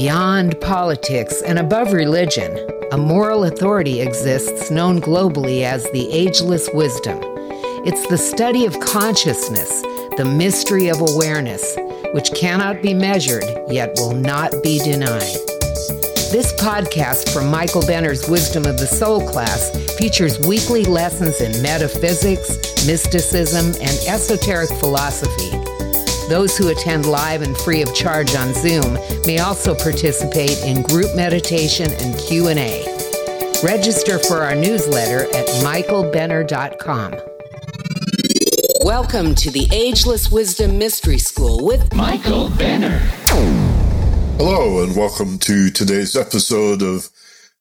Beyond politics and above religion, a moral authority exists known globally as the ageless wisdom. It's the study of consciousness, the mystery of awareness, which cannot be measured yet will not be denied. This podcast from Michael Benner's Wisdom of the Soul class features weekly lessons in metaphysics, mysticism, and esoteric philosophy. Those who attend live and free of charge on Zoom may also participate in group meditation and Q&A. Register for our newsletter at michaelbenner.com. Welcome to the Ageless Wisdom Mystery School with Michael Benner. Hello, and welcome to today's episode of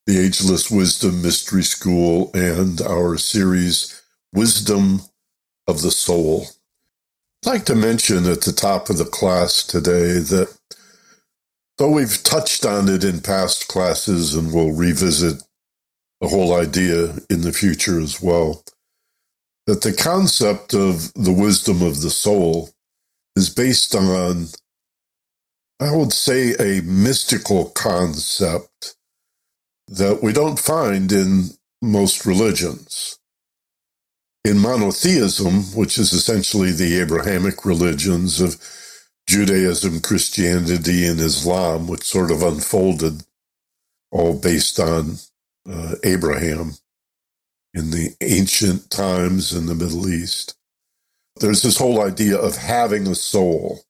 the Ageless Wisdom Mystery School and our series, Wisdom of the Soul. I'd like to mention at the top of the class today that though we've touched on it in past classes and we'll revisit the whole idea in the future as well, that the concept of the wisdom of the soul is based on, I would say, a mystical concept that we don't find in most religions. In monotheism, which is essentially the Abrahamic religions of Judaism, Christianity, and Islam, which sort of unfolded all based on uh, Abraham in the ancient times in the Middle East. There's this whole idea of having a soul,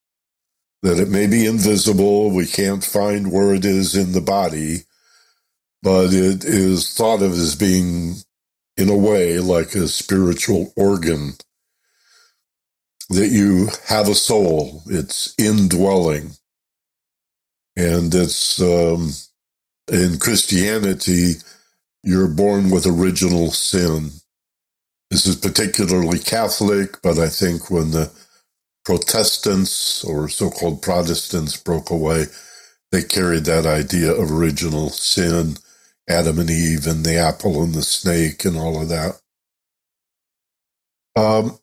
that it may be invisible, we can't find where it is in the body, but it is thought of as being, in a way, like a spiritual organ. That you have a soul, it's indwelling. And it's um, in Christianity, you're born with original sin. This is particularly Catholic, but I think when the Protestants or so called Protestants broke away, they carried that idea of original sin, Adam and Eve, and the apple and the snake, and all of that. Um,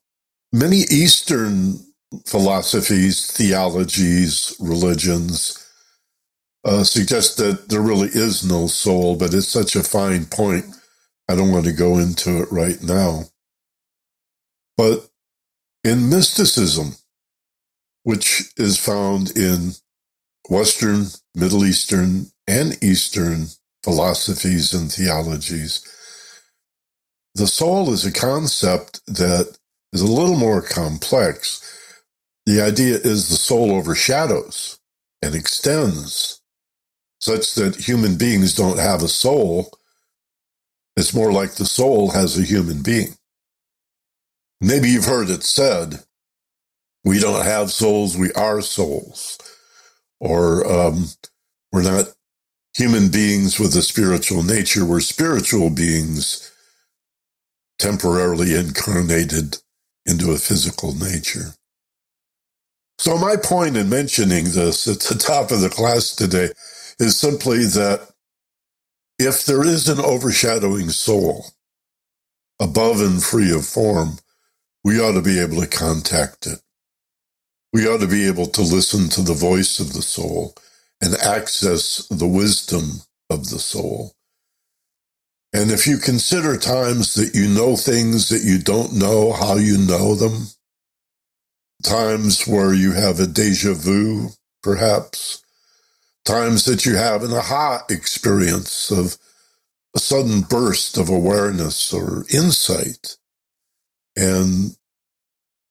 many Eastern philosophies, theologies, religions, uh, suggest that there really is no soul, but it's such a fine point. I don't want to go into it right now. But in mysticism, which is found in Western, Middle Eastern, and Eastern philosophies and theologies, the soul is a concept that is a little more complex. The idea is the soul overshadows and extends such that human beings don't have a soul. It's more like the soul has a human being. Maybe you've heard it said, we don't have souls, we are souls. Or um, we're not human beings with a spiritual nature, we're spiritual beings temporarily incarnated into a physical nature. So, my point in mentioning this at the top of the class today is simply that if there is an overshadowing soul above and free of form, we ought to be able to contact it. We ought to be able to listen to the voice of the soul and access the wisdom of the soul. And if you consider times that you know things that you don't know how you know them, times where you have a deja vu, perhaps, times that you have an aha experience of a sudden burst of awareness or insight. And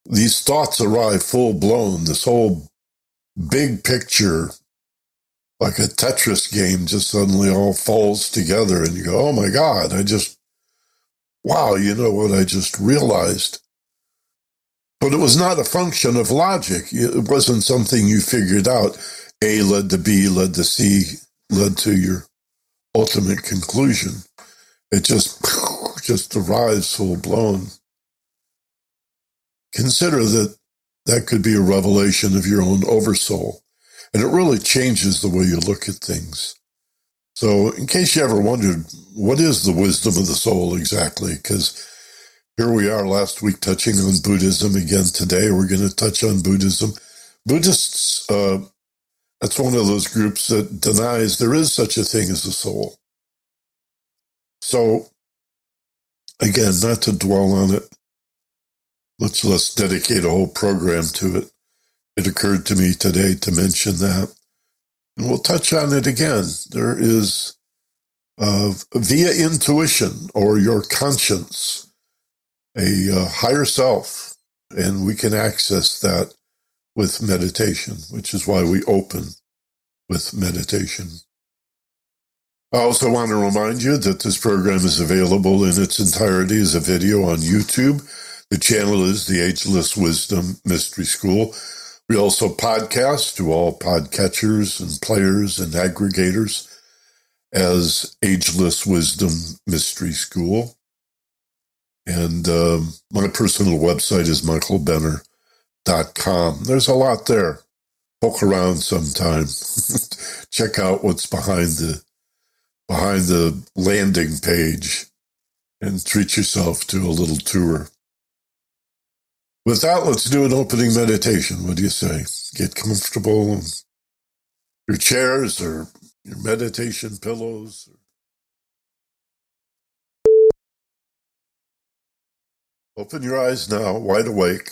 these thoughts arrive full blown, this whole big picture, like a Tetris game, just suddenly all falls together. And you go, oh my God, I just, wow, you know what I just realized? But it was not a function of logic. It wasn't something you figured out. A led to B, led to C, led to your ultimate conclusion. It just just arrives full blown. Consider that that could be a revelation of your own oversoul, and it really changes the way you look at things. So, in case you ever wondered, what is the wisdom of the soul exactly? Because here we are last week touching on Buddhism again. Today we're going to touch on Buddhism. Buddhists uh, That's one of those groups that denies there is such a thing as a soul. So, again, not to dwell on it, let's let's dedicate a whole program to it. It occurred to me today to mention that, and we'll touch on it again. There is uh, via intuition or your conscience, a uh, higher self, and we can access that with meditation, which is why we open with meditation. I also want to remind you that this program is available in its entirety as a video on YouTube. The channel is the Ageless Wisdom Mystery School. We also podcast to all podcatchers and players and aggregators as Ageless Wisdom Mystery School. And um, my personal website is michaelbenner.com. There's a lot there. Poke around sometime. Check out what's behind the behind the landing page and treat yourself to a little tour. With that, let's do an opening meditation. What do you say? Get comfortable your chairs or your meditation pillows. Open your eyes now, wide awake,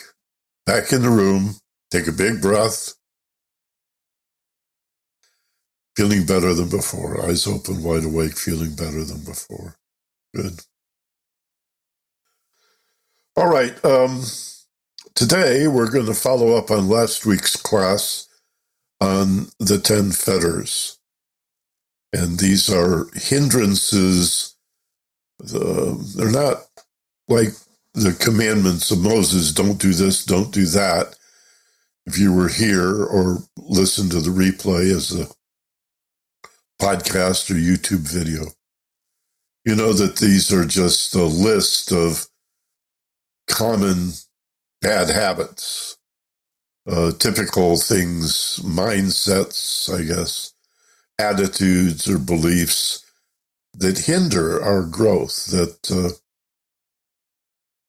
back in the room. Take a big breath. Feeling better than before. Eyes open, wide awake, feeling better than before. Good. All right. Um, today we're going to follow up on last week's class on the 10 fetters. And these are hindrances. They're not like the commandments of Moses don't do this, don't do that. If you were here or listened to the replay as a podcast or YouTube video, you know that these are just a list of common bad habits, uh, typical things, mindsets, I guess, attitudes or beliefs that hinder our growth, that uh,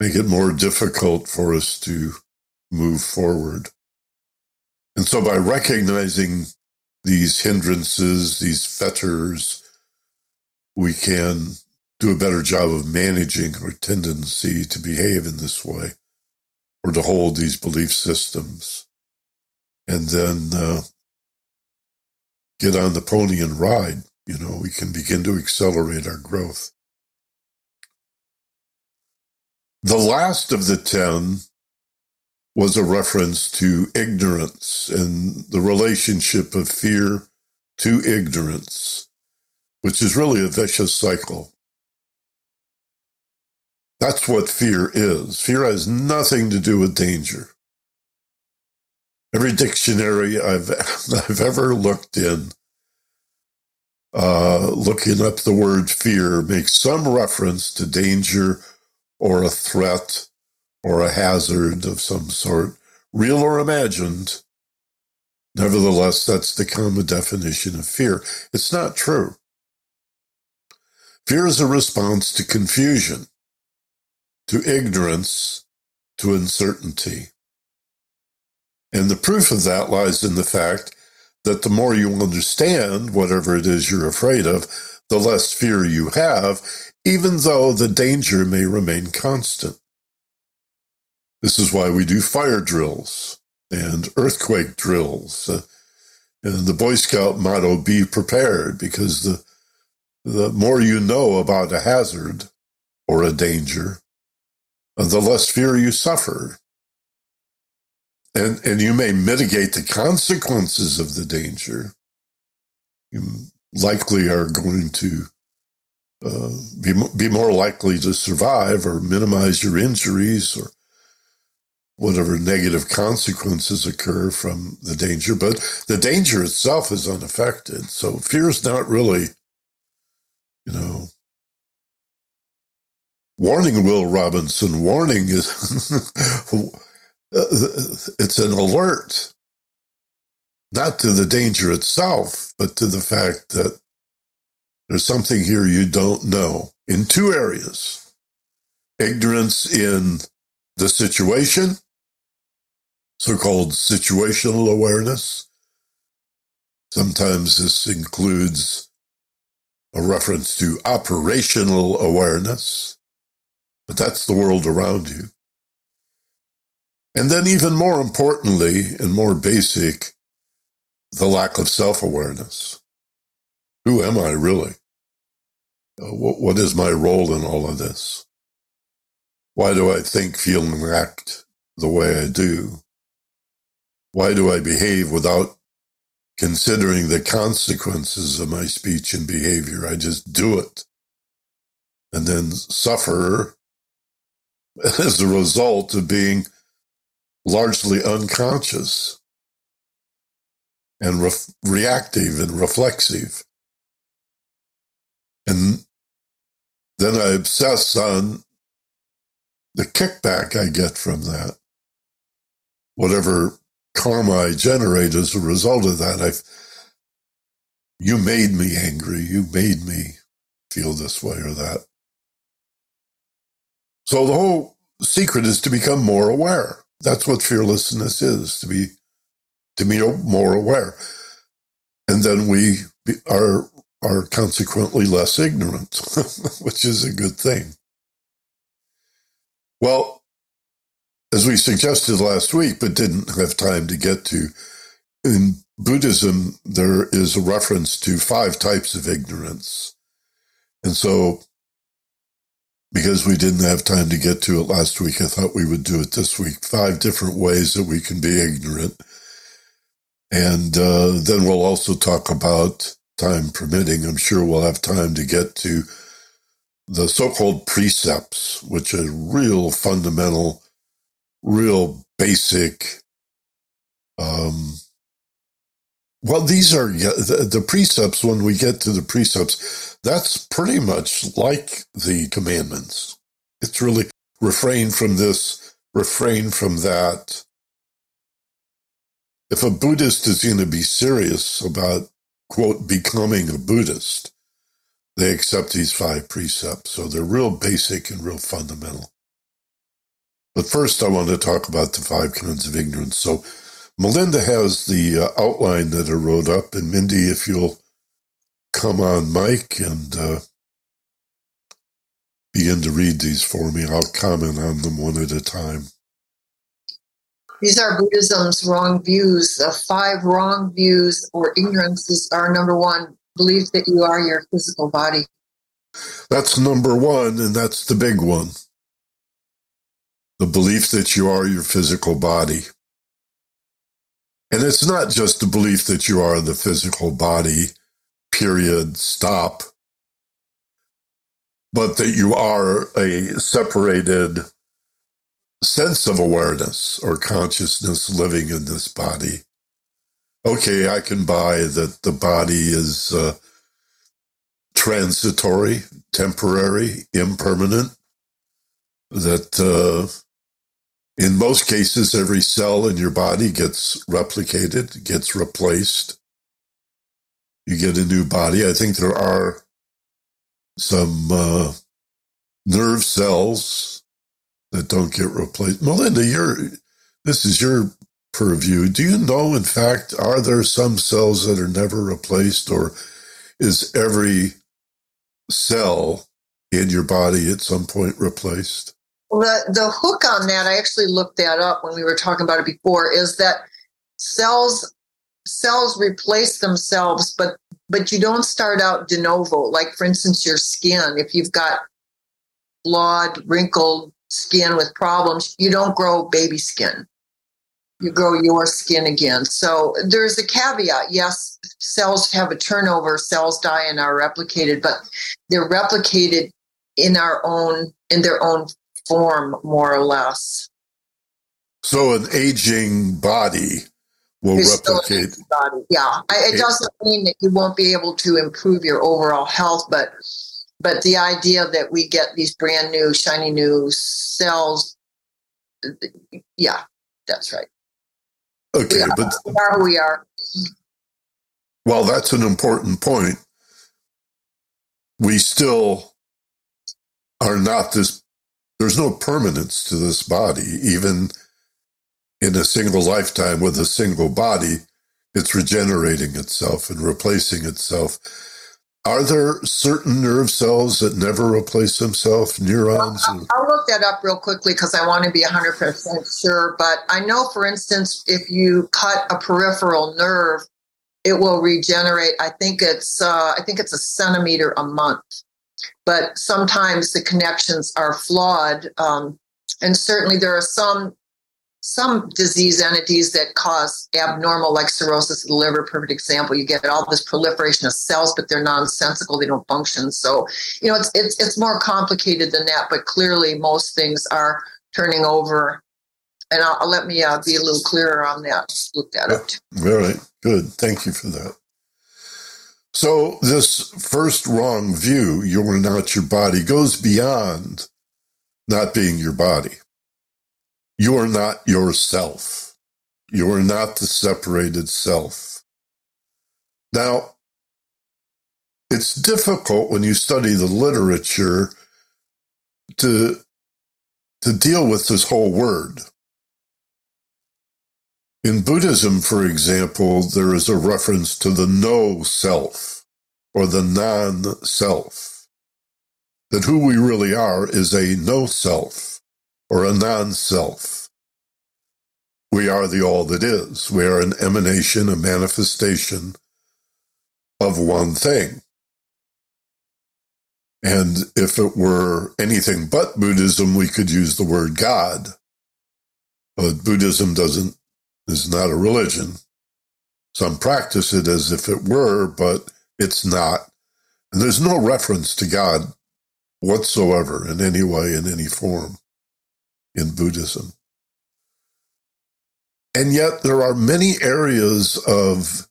make it more difficult for us to move forward. And so by recognizing these hindrances, these fetters, we can do a better job of managing our tendency to behave in this way or to hold these belief systems. And then uh, get on the pony and ride. You know, we can begin to accelerate our growth. The last of the 10 was a reference to ignorance and the relationship of fear to ignorance, which is really a vicious cycle. That's what fear is. Fear has nothing to do with danger. Every dictionary I've, I've ever looked in, uh, looking up the word fear, makes some reference to danger or a threat or a hazard of some sort, real or imagined. Nevertheless, that's the common definition of fear. It's not true. Fear is a response to confusion, to ignorance, to uncertainty. And the proof of that lies in the fact that the more you understand whatever it is you're afraid of, the less fear you have, even though the danger may remain constant. This is why we do fire drills and earthquake drills. And the Boy Scout motto, be prepared, because the, the more you know about a hazard or a danger, the less fear you suffer. And, and you may mitigate the consequences of the danger. You likely are going to uh, be, be more likely to survive or minimize your injuries or whatever negative consequences occur from the danger. But the danger itself is unaffected. So fear is not really, you know, warning, Will Robinson. Warning is, it's an alert, not to the danger itself, but to the fact that there's something here you don't know in two areas ignorance in the situation, so called situational awareness, Sometimes this includes a reference to operational awareness, but that's the world around you. And then, even more importantly and more basic, the lack of self awareness. Who am I really? Uh, what is my role in all of this? Why do I think, feel, and act the way I do? Why do I behave without considering the consequences of my speech and behavior? I just do it and then suffer as a result of being largely unconscious and re- reactive and reflexive. And then I obsess on the kickback I get from that. Whatever karma I generate as a result of that, I've, you made me angry. You made me feel this way or that. So the whole secret is to become more aware. That's what fearlessness is to be to be more aware, and then we are are consequently less ignorant, which is a good thing. Well, as we suggested last week, but didn't have time to get to, in Buddhism, there is a reference to five types of ignorance. And so because we didn't have time to get to it last week, I thought we would do it this week. Five different ways that we can be ignorant. And uh, then we'll also talk about, time permitting, I'm sure we'll have time to get to the so called precepts, which are real fundamental, real basic um, well, these are the, the, precepts. When we get to the precepts, that's pretty much like the commandments. It's really refrain from this, refrain from that. If a Buddhist is going to be serious about, quote, becoming a Buddhist, they accept these five precepts. So they're real basic and real fundamental. But first, I want to talk about the five kinds of ignorance. So, Melinda has the uh, outline that I wrote up, and Mindy, if you'll come on mic and uh, begin to read these for me, I'll comment on them one at a time. These are Buddhism's wrong views. The five wrong views or ignorances are number one, belief that you are your physical body. That's number one, and that's the big one. The belief that you are your physical body. And it's not just the belief that you are the physical body, period, stop, but that you are a separated sense of awareness or consciousness living in this body. Okay, I can buy that the body is uh, transitory, temporary, impermanent, that uh, in most cases, every cell in your body gets replicated, gets replaced. You get a new body. I think there are some uh, nerve cells that don't get replaced. Melinda, you're, this is your purview. Do you know, in fact, are there some cells that are never replaced, or is every cell in your body at some point replaced? The the hook on that, I actually looked that up when we were talking about it before, is that cells cells replace themselves, but but you don't start out de novo. Like for instance, your skin. If you've got flawed, wrinkled skin with problems, you don't grow baby skin. You grow your skin again. So there's a caveat. Yes, cells have a turnover, cells die and are replicated, but they're replicated in our own in their own form, more or less. So an aging body will replicate. Body. Yeah, it doesn't mean that you won't be able to improve your overall health, but but the idea that we get these brand new, shiny new cells, yeah, that's right. Okay, we but we are we are. Well, that's an important point. We still are not this there's no permanence to this body, even in a single lifetime with a single body. it's regenerating itself and replacing itself. Are there certain nerve cells that never replace themselves, neurons? I'll, I'll look that up real quickly because I want to be 100% sure. But I know, for instance, if you cut a peripheral nerve, it will regenerate. I think it's uh, I think it's a centimeter a month. But sometimes the connections are flawed, um, and certainly there are some some disease entities that cause abnormal, like cirrhosis of the liver, perfect example. You get all this proliferation of cells, but they're nonsensical; they don't function. So, you know, it's it's it's more complicated than that. But clearly, most things are turning over. And I'll, I'll let me uh, be a little clearer on that. Just look that up. Too. All right, good. Thank you for that. So, this first wrong view, you're not your body, goes beyond not being your body you are not yourself. You are not the separated self. Now, it's difficult when you study the literature to, to deal with this whole word. In Buddhism, for example, there is a reference to the no self or the non self. That who we really are is a no self or a non self. We are the all that is. We are an emanation, a manifestation of one thing. And if it were anything but Buddhism, we could use the word God. But Buddhism doesn't, is not a religion. Some practice it as if it were, but it's not. And there's no reference to God whatsoever in any way, in any form in Buddhism. And yet there are many areas of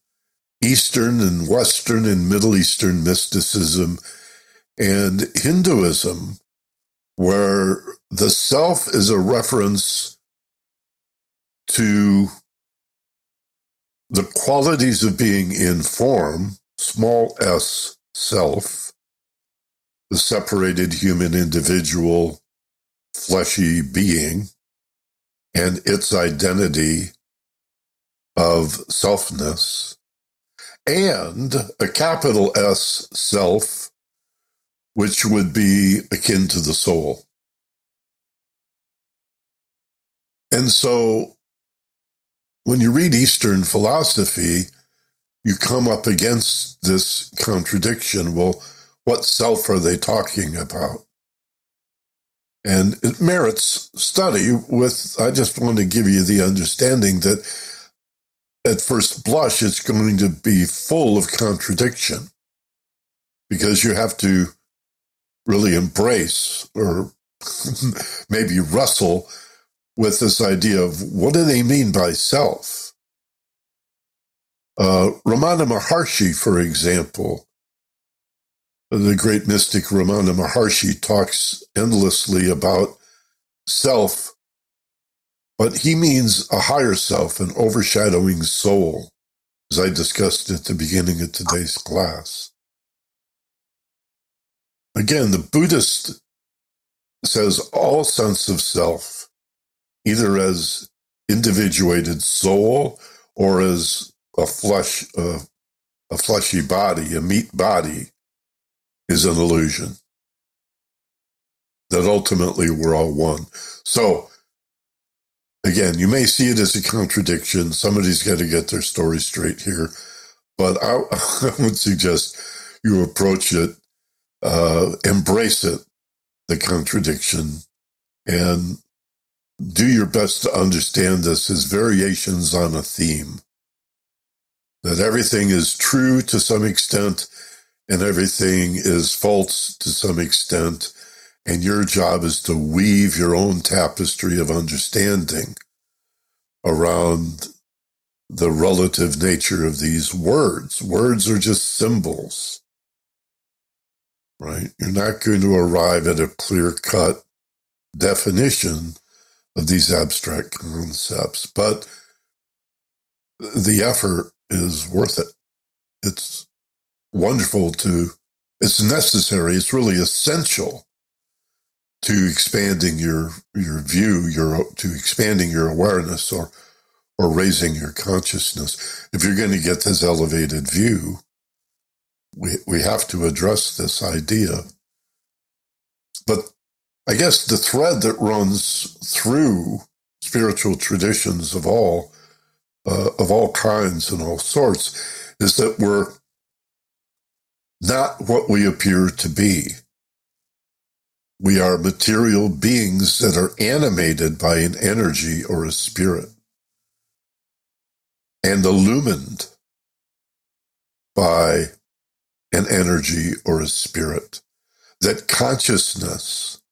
Eastern and Western and Middle Eastern mysticism and Hinduism where the self is a reference to the qualities of being in form, small s self, the separated human individual fleshy being and its identity of selfness and a capital S self, which would be akin to the soul. And so when you read Eastern philosophy, you come up against this contradiction. Well, what self are they talking about? And it merits study with, I just want to give you the understanding that at first blush, it's going to be full of contradiction because you have to really embrace or maybe wrestle with this idea of what do they mean by self? Uh, Ramana Maharshi, for example, the great mystic Ramana Maharshi talks endlessly about self, but he means a higher self, an overshadowing soul, as I discussed at the beginning of today's class. Again, the Buddhist says all sense of self, either as individuated soul or as a flesh, uh, a fleshy body, a meat body, is an illusion. That ultimately we're all one. So, again, you may see it as a contradiction. Somebody's got to get their story straight here. But I, I would suggest you approach it, uh, embrace it, the contradiction, and do your best to understand this as variations on a theme. That everything is true to some extent and everything is false to some extent. And your job is to weave your own tapestry of understanding around the relative nature of these words. Words are just symbols, right? You're not going to arrive at a clear cut definition of these abstract concepts, but the effort is worth it. It's wonderful to, it's necessary, it's really essential to expanding your, your view, your, to expanding your awareness or, or raising your consciousness. If you're going to get this elevated view, we, we have to address this idea. But I guess the thread that runs through spiritual traditions of all uh, of all kinds and all sorts is that we're not what we appear to be. We are material beings that are animated by an energy or a spirit and illumined by an energy or a spirit. That consciousness,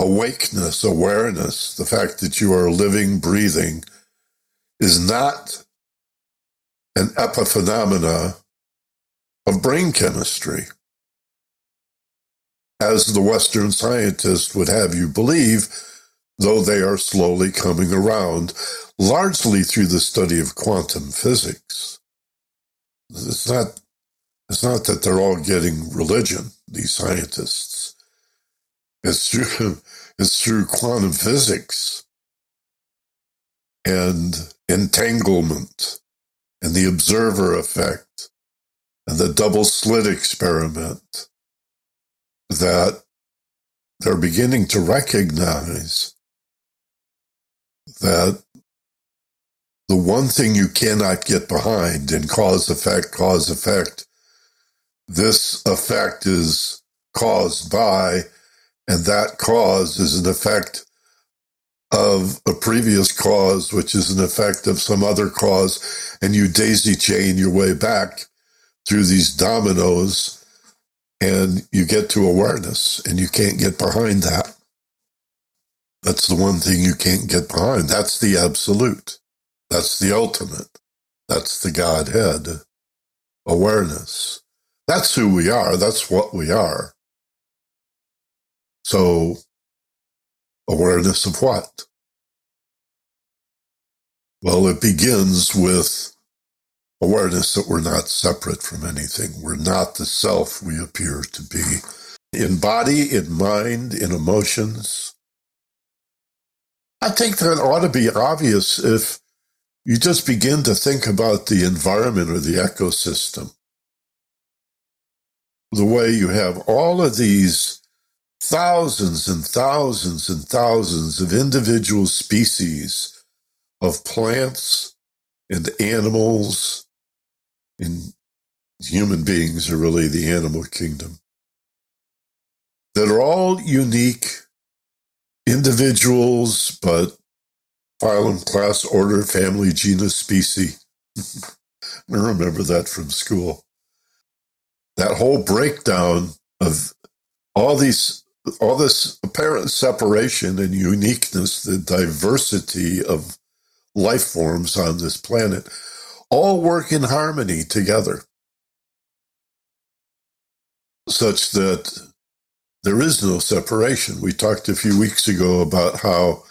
awakeness, awareness, the fact that you are living, breathing, is not an epiphenomena of brain chemistry, as the Western scientists would have you believe, though they are slowly coming around, largely through the study of quantum physics. It's not, it's not that they're all getting religion, these scientists. It's through, it's through quantum physics and entanglement and the observer effect and the double slit experiment that they're beginning to recognize that the one thing you cannot get behind in cause effect, cause effect, this effect is caused by, and that cause is an effect of a previous cause, which is an effect of some other cause, and you daisy chain your way back through these dominoes and you get to awareness and you can't get behind that. That's the one thing you can't get behind. That's the absolute. That's the ultimate. That's the Godhead. Awareness. That's who we are. That's what we are. So, awareness of what? Well, it begins with awareness that we're not separate from anything. We're not the self we appear to be in body, in mind, in emotions. I think that ought to be obvious if you just begin to think about the environment or the ecosystem. The way you have all of these thousands and thousands and thousands of individual species of plants and animals and human beings are really the animal kingdom that are all unique individuals, but phylum, class, order, family, genus, species. I remember that from school. That whole breakdown of all these, all this apparent separation and uniqueness, the diversity of life forms on this planet all work in harmony together, such that there is no separation. We talked a few weeks ago about how,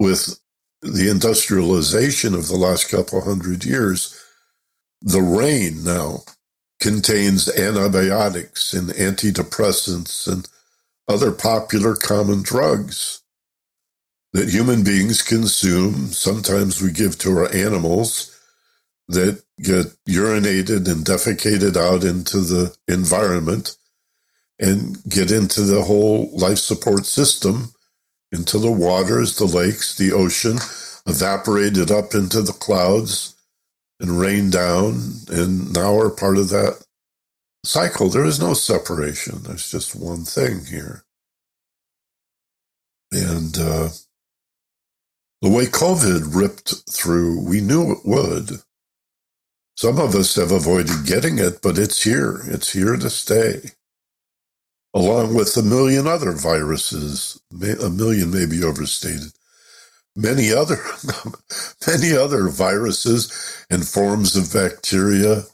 with the industrialization of the last couple hundred years, the rain now contains antibiotics and antidepressants and other popular common drugs that human beings consume. Sometimes we give to our animals that get urinated and defecated out into the environment and get into the whole life support system, into the waters, the lakes, the ocean, evaporated up into the clouds and rain down, and now are part of that cycle. There is no separation. There's just one thing here. And uh, the way COVID ripped through, we knew it would. Some of us have avoided getting it, but it's here. It's here to stay. Along with a million other viruses, a million may be overstated. Many other, many other viruses and forms of bacteria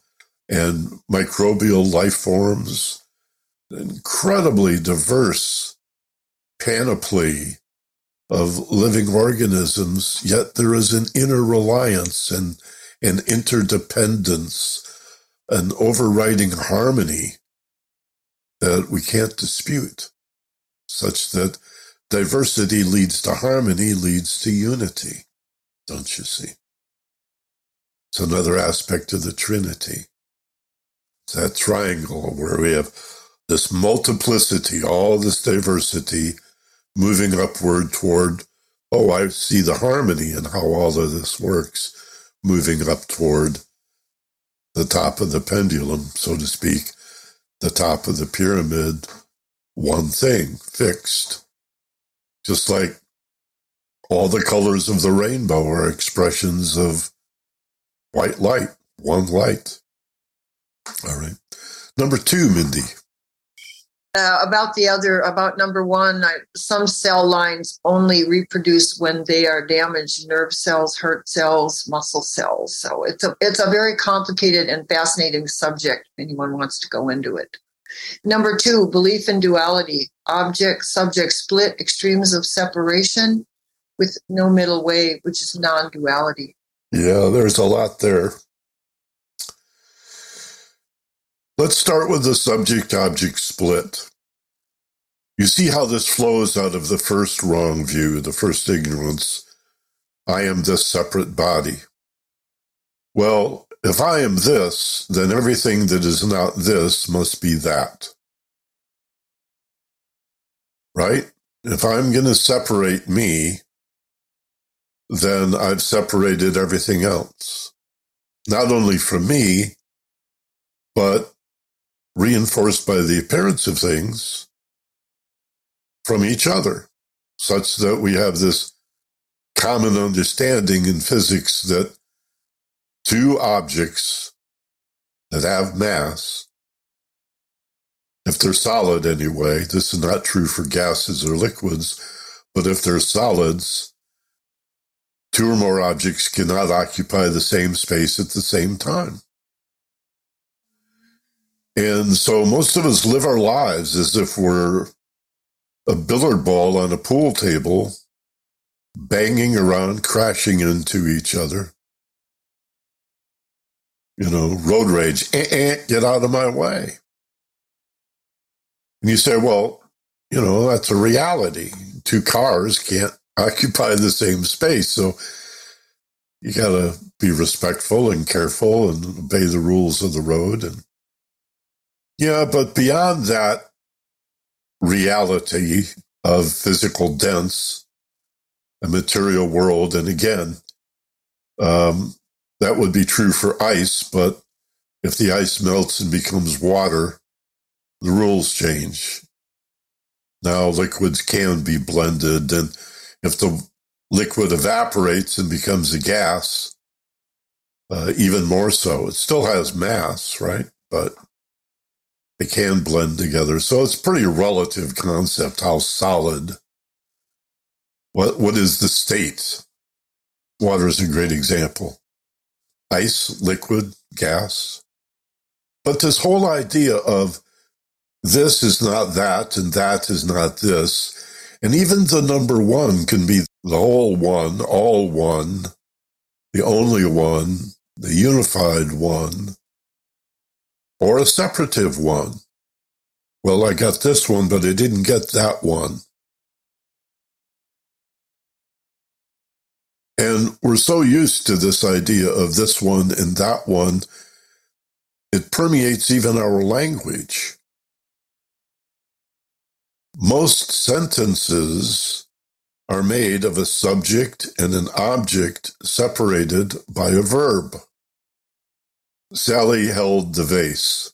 and microbial life forms, incredibly diverse panoply of living organisms, yet there is an inner reliance and an interdependence, an overriding harmony that we can't dispute, such that diversity leads to harmony, leads to unity. don't you see? It's another aspect of the Trinity. That triangle where we have this multiplicity, all this diversity moving upward toward, oh, I see the harmony and how all of this works, moving up toward the top of the pendulum, so to speak, the top of the pyramid, one thing fixed. Just like all the colors of the rainbow are expressions of white light, one light. All right. Number two, Mindy. Uh, about the other, about number one, I, some cell lines only reproduce when they are damaged: nerve cells, heart cells, muscle cells. So it's a it's a very complicated and fascinating subject. If anyone wants to go into it. Number two, belief in duality: object subject split, extremes of separation, with no middle way, which is non-duality. Yeah, there's a lot there. Let's start with the subject object split. You see how this flows out of the first wrong view, the first ignorance. I am this separate body. Well, if I am this, then everything that is not this must be that. Right? If I'm going to separate me, then I've separated everything else. Not only from me, but reinforced by the appearance of things from each other, such that we have this common understanding in physics that two objects that have mass, if they're solid anyway, this is not true for gases or liquids, but if they're solids, two or more objects cannot occupy the same space at the same time. And so most of us live our lives as if we're a billiard ball on a pool table, banging around, crashing into each other. You know, road rage, eh, eh, get out of my way. And you say, well, you know, that's a reality. Two cars can't occupy the same space. So you got to be respectful and careful and obey the rules of the road. And yeah, but beyond that reality of physical dense, a material world, and again, um, that would be true for ice, but if the ice melts and becomes water, the rules change. Now liquids can be blended, and if the liquid evaporates and becomes a gas, uh, even more so. It still has mass, right? But they can blend together. So it's pretty relative concept how solid. What what is the state? Water is a great example. Ice, liquid, gas. But this whole idea of this is not that and that is not this, and even the number one can be the whole one, all one, the only one, the unified one, or a separative one. Well, I got this one, but I didn't get that one. And we're so used to this idea of this one and that one, it permeates even our language. Most sentences are made of a subject and an object separated by a verb. Sally held the vase.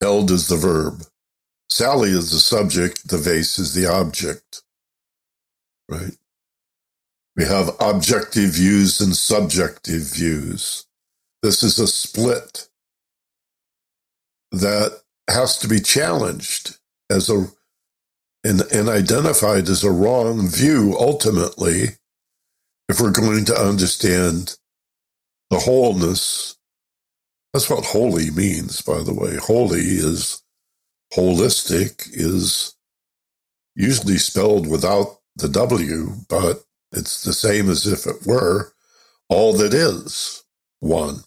Held is the verb. Sally is the subject, the vase is the object. Right? We have objective views and subjective views. This is a split that has to be challenged as a and, and identified as a wrong view ultimately if we're going to understand the wholeness. That's what holy means, by the way. Holy is holistic, is usually spelled without the W, but it's the same as if it were all that is one.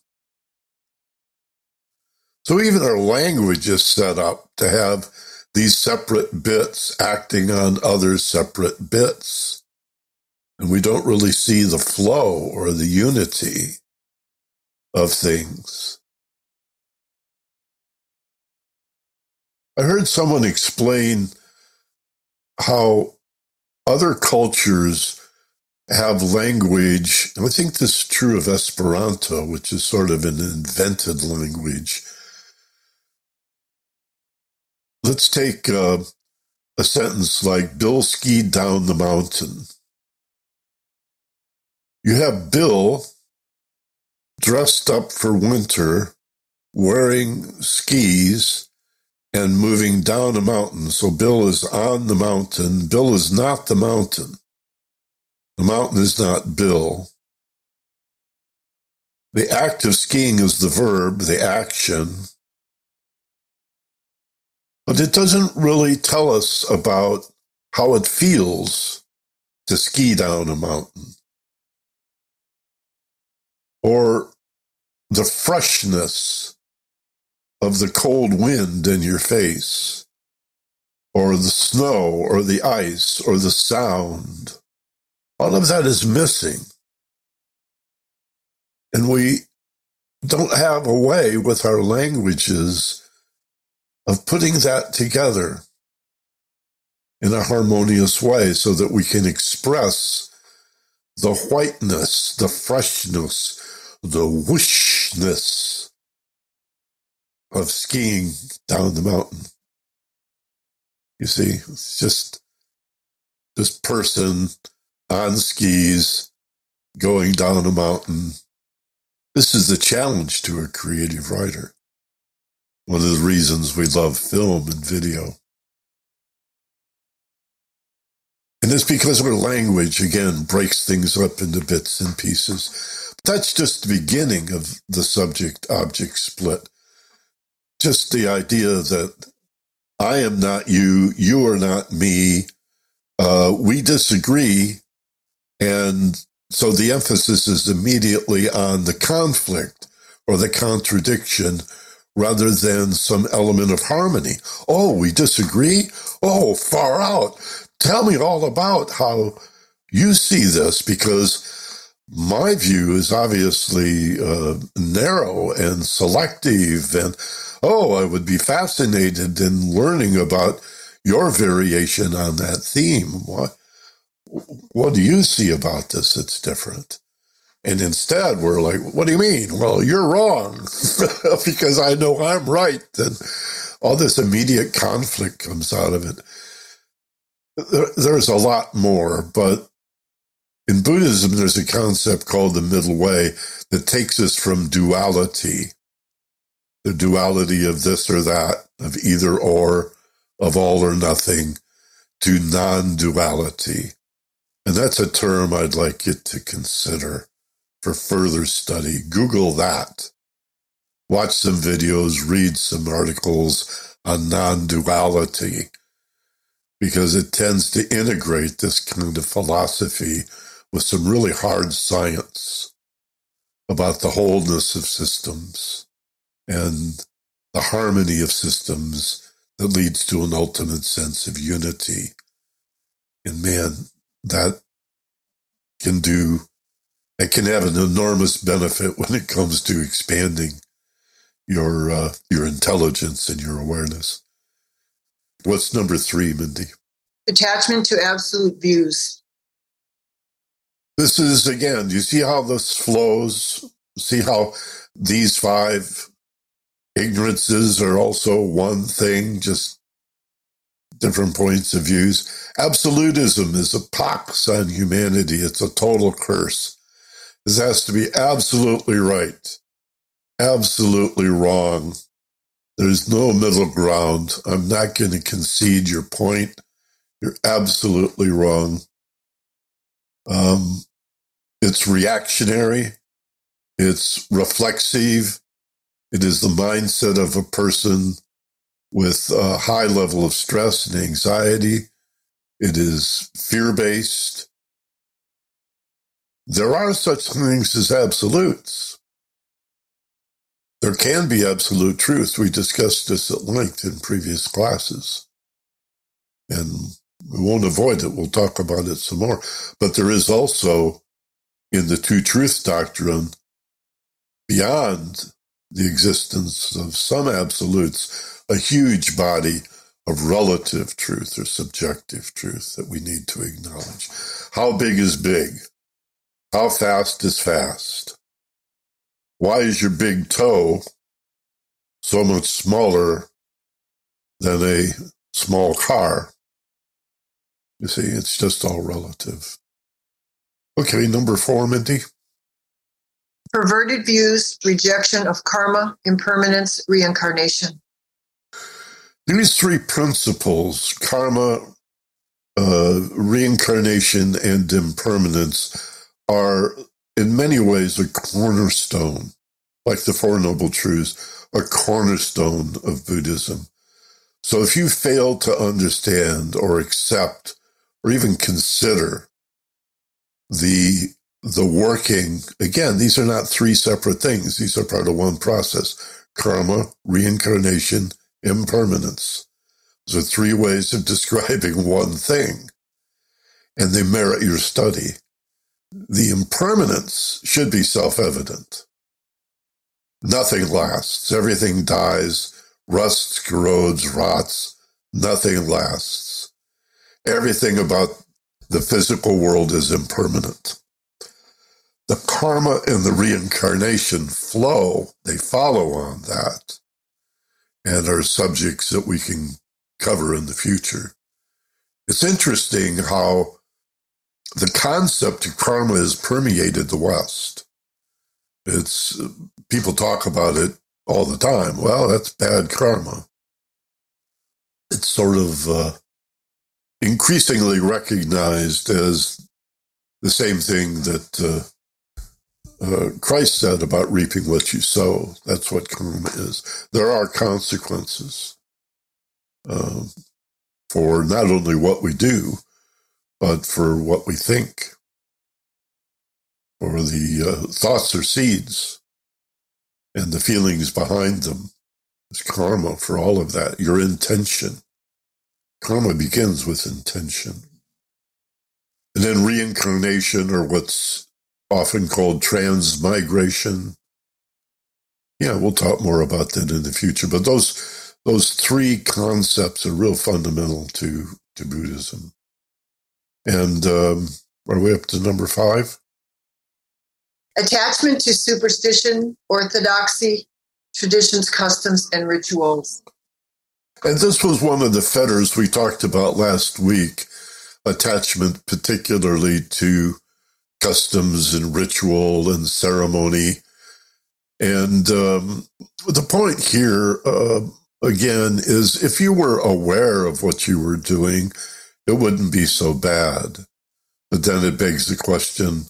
So even our language is set up to have these separate bits acting on other separate bits. And we don't really see the flow or the unity of things. I heard someone explain how other cultures have language, and I think this is true of Esperanto, which is sort of an invented language. Let's take uh, a sentence like Bill skied down the mountain. You have Bill dressed up for winter, wearing skis, and moving down a mountain. So Bill is on the mountain. Bill is not the mountain. The mountain is not Bill. The act of skiing is the verb, the action. But it doesn't really tell us about how it feels to ski down a mountain or the freshness of the cold wind in your face, or the snow, or the ice, or the sound. All of that is missing. And we don't have a way with our languages of putting that together in a harmonious way so that we can express the whiteness, the freshness, the whooshness of skiing down the mountain. You see, it's just this person on skis going down a mountain. This is the challenge to a creative writer. One of the reasons we love film and video. And it's because our language, again, breaks things up into bits and pieces. That's just the beginning of the subject object split just the idea that I am not you, you are not me. Uh, we disagree. And so the emphasis is immediately on the conflict or the contradiction rather than some element of harmony. Oh, we disagree? Oh, far out. Tell me all about how you see this because my view is obviously uh, narrow and selective and oh, I would be fascinated in learning about your variation on that theme. What, what do you see about this that's different? And instead, we're like, what do you mean? Well, you're wrong because I know I'm right. And all this immediate conflict comes out of it. There's a lot more, but in Buddhism, there's a concept called the middle way that takes us from duality the duality of this or that, of either or, of all or nothing, to non duality. And that's a term I'd like you to consider for further study. Google that. Watch some videos, read some articles on non duality, because it tends to integrate this kind of philosophy with some really hard science about the wholeness of systems and the harmony of systems that leads to an ultimate sense of unity. And man, that can do, it can have an enormous benefit when it comes to expanding your, uh, your intelligence and your awareness. What's number three, Mindy? Attachment to absolute views. This is, again, you see how this flows? See how these five ignorances are also one thing, just different points of views. Absolutism is a pox on humanity. It's a total curse. This has to be absolutely right, absolutely wrong. There's no middle ground. I'm not going to concede your point. You're absolutely wrong. Um, it's reactionary. It's reflexive. It is the mindset of a person with a high level of stress and anxiety. It is fear based. There are such things as absolutes. There can be absolute truth. We discussed this at length in previous classes. And We won't avoid it. We'll talk about it some more. But there is also in the two truth doctrine, beyond the existence of some absolutes, a huge body of relative truth or subjective truth that we need to acknowledge. How big is big? How fast is fast? Why is your big toe so much smaller than a small car? You see, it's just all relative. Okay, number four, Mindy. Perverted views, rejection of karma, impermanence, reincarnation. These three principles, karma, uh, reincarnation, and impermanence, are in many ways a cornerstone, like the Four Noble Truths, a cornerstone of Buddhism. So if you fail to understand or accept or even consider the the working again these are not three separate things. These are part of one process. Karma reincarnation impermanence. Those are three ways of describing one thing. And they merit your study the impermanence should be self-evident nothing lasts everything dies rusts corrodes rots nothing lasts everything about the physical world is impermanent. The karma and the reincarnation flow, they follow on that and are subjects that we can cover in the future. It's interesting how the concept of karma has permeated the West. It's people talk about it all the time. Well, that's bad karma. It's sort of uh, increasingly recognized as the same thing that uh, uh, Christ said about reaping what you sow. That's what karma is. There are consequences uh, for not only what we do, but for what we think, or the uh, thoughts or seeds and the feelings behind them. There's karma for all of that, your intention. Karma begins with intention. And then reincarnation, or what's often called transmigration. Yeah, we'll talk more about that in the future. But those those three concepts are real fundamental to to Buddhism. And um, are we up to number five? Attachment to superstition, orthodoxy, traditions, customs, and rituals. And this was one of the fetters we talked about last week attachment, particularly to customs and ritual and ceremony. And um, the point here, uh, again, is if you were aware of what you were doing, it wouldn't be so bad. But then it begs the question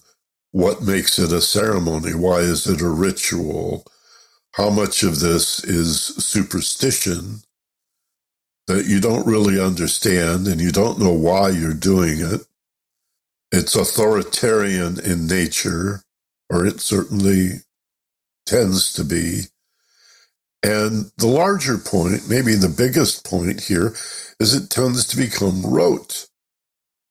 what makes it a ceremony? Why is it a ritual? How much of this is superstition? that you don't really understand and you don't know why you're doing it. It's authoritarian in nature, or it certainly tends to be. And the larger point, maybe the biggest point here, is it tends to become rote,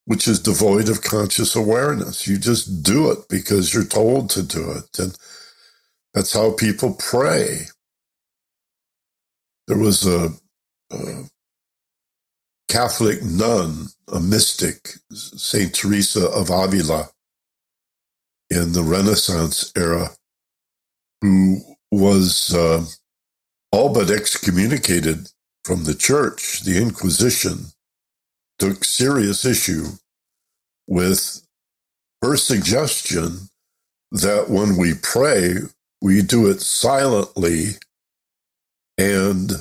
which is devoid of conscious awareness. You just do it because you're told to do it. And that's how people pray. There was a, a Catholic nun, a mystic, Saint Teresa of Avila, in the Renaissance era, who was uh, all but excommunicated from the church. The Inquisition took serious issue with her suggestion that when we pray, we do it silently and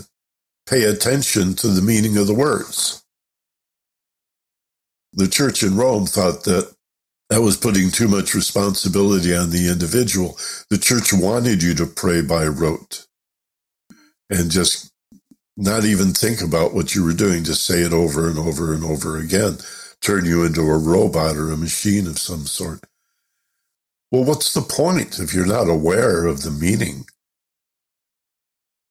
pay attention to the meaning of the words the church in Rome thought that that was putting too much responsibility on the individual. The church wanted you to pray by rote and just not even think about what you were doing, just say it over and over and over again, turn you into a robot or a machine of some sort. Well, what's the point if you're not aware of the meaning?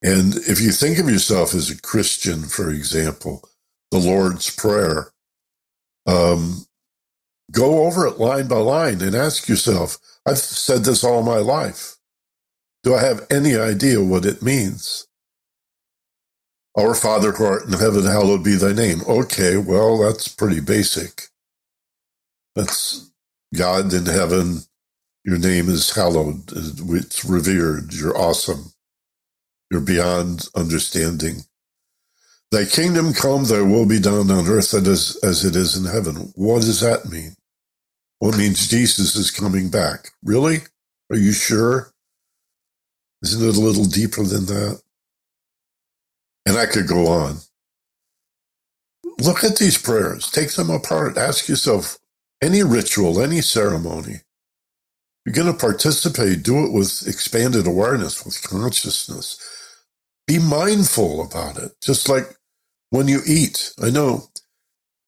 And if you think of yourself as a Christian, for example, the Lord's Prayer, Um, go over it line by line and ask yourself, I've said this all my life. Do I have any idea what it means? Our Father who art in heaven, hallowed be thy name. Okay, well, that's pretty basic. That's God in heaven. Your name is hallowed. It's revered. You're awesome. You're beyond understanding. Thy kingdom come, thy will be done on earth as, as it is in heaven. What does that mean? Well, it means Jesus is coming back. Really? Are you sure? Isn't it a little deeper than that? And I could go on. Look at these prayers, take them apart, ask yourself any ritual, any ceremony. You're going to participate, do it with expanded awareness, with consciousness. Be mindful about it, just like when you eat. I know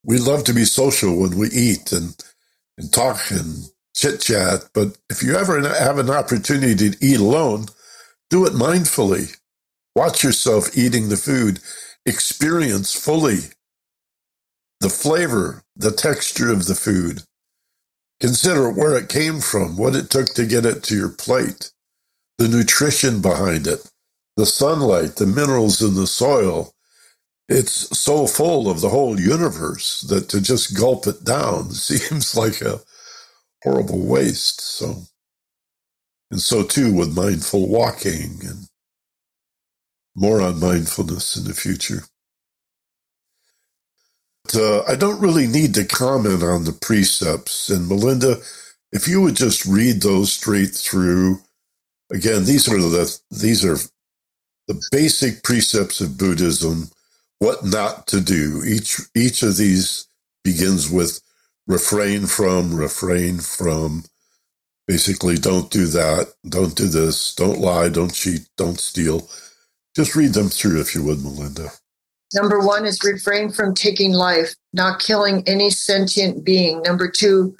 we love to be social when we eat and, and talk and chit chat, but if you ever have an opportunity to eat alone, do it mindfully. Watch yourself eating the food. Experience fully the flavor, the texture of the food. Consider where it came from, what it took to get it to your plate, the nutrition behind it, the sunlight, the minerals in the soil. It's so full of the whole universe that to just gulp it down seems like a horrible waste. So, and so too with mindful walking and more on mindfulness in the future. But, uh, I don't really need to comment on the precepts. And Melinda, if you would just read those straight through, again, these are the these are the basic precepts of Buddhism, what not to do. Each each of these begins with refrain from, refrain from. Basically, don't do that, don't do this, don't lie, don't cheat, don't steal. Just read them through if you would, Melinda. Number one is refrain from taking life, not killing any sentient being. Number two,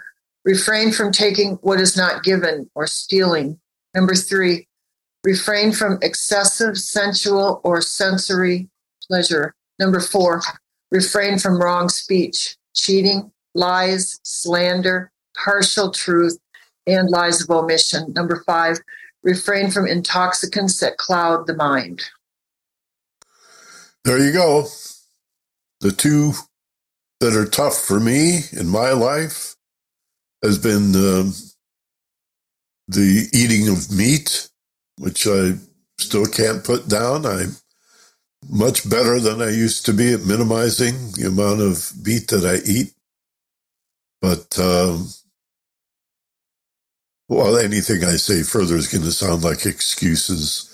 refrain from taking what is not given or stealing. Number three, refrain from excessive sensual or sensory pleasure. Number four, refrain from wrong speech, cheating, lies, slander, partial truth, and lies of omission. Number five, refrain from intoxicants that cloud the mind. There you go. The two that are tough for me in my life has been um, the eating of meat, which I still can't put down. I'm much better than I used to be at minimizing the amount of meat that I eat. But, um, well, anything I say further is going to sound like excuses.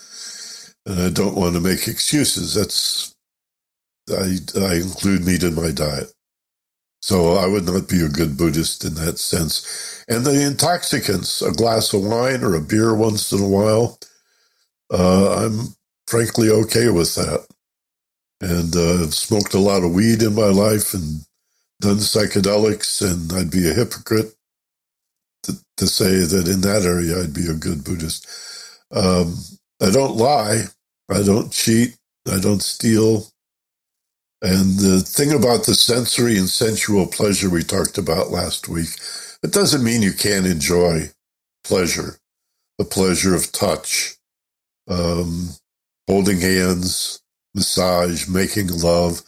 And I don't want to make excuses. That's I, I include meat in my diet. So I would not be a good Buddhist in that sense. And the intoxicants, a glass of wine or a beer once in a while, uh, I'm frankly okay with that. And uh, I've smoked a lot of weed in my life and done psychedelics, and I'd be a hypocrite to, to say that in that area I'd be a good Buddhist. Um, I don't lie. I don't cheat. I don't steal. And the thing about the sensory and sensual pleasure we talked about last week, it doesn't mean you can't enjoy pleasure, the pleasure of touch, um, holding hands, massage, making love,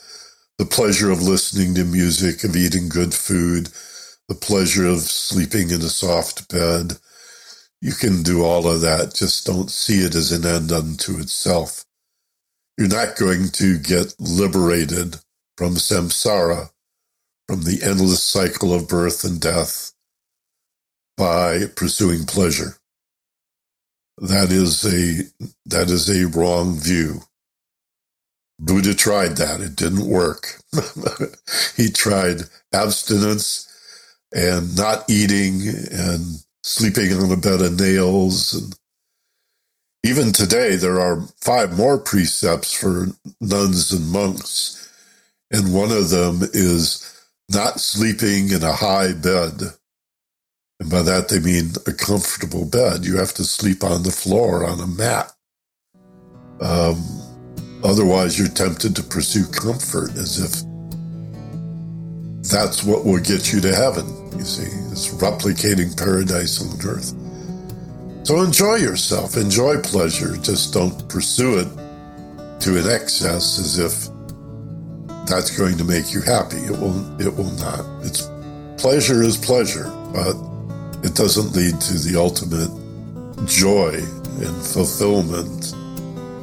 the pleasure of listening to music, of eating good food, the pleasure of sleeping in a soft bed. You can do all of that. Just don't see it as an end unto itself. You're not going to get liberated from samsara, from the endless cycle of birth and death, by pursuing pleasure. That is a that is a wrong view. Buddha tried that. It didn't work. he tried abstinence and not eating and sleeping on a bed of nails and even today, there are five more precepts for nuns and monks, and one of them is not sleeping in a high bed. And by that, they mean a comfortable bed. You have to sleep on the floor on a mat. Um, otherwise, you're tempted to pursue comfort as if that's what will get you to heaven, you see. It's replicating paradise on earth. So enjoy yourself, enjoy pleasure, just don't pursue it to an excess as if that's going to make you happy. It will it will not. It's pleasure is pleasure, but it doesn't lead to the ultimate joy and fulfillment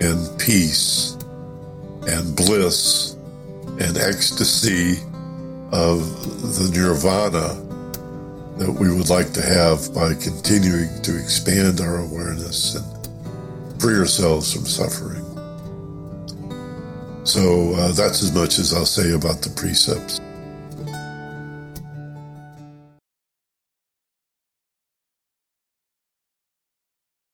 and peace and bliss and ecstasy of the nirvana that we would like to have by continuing to expand our awareness and free ourselves from suffering. So uh, that's as much as I'll say about the precepts.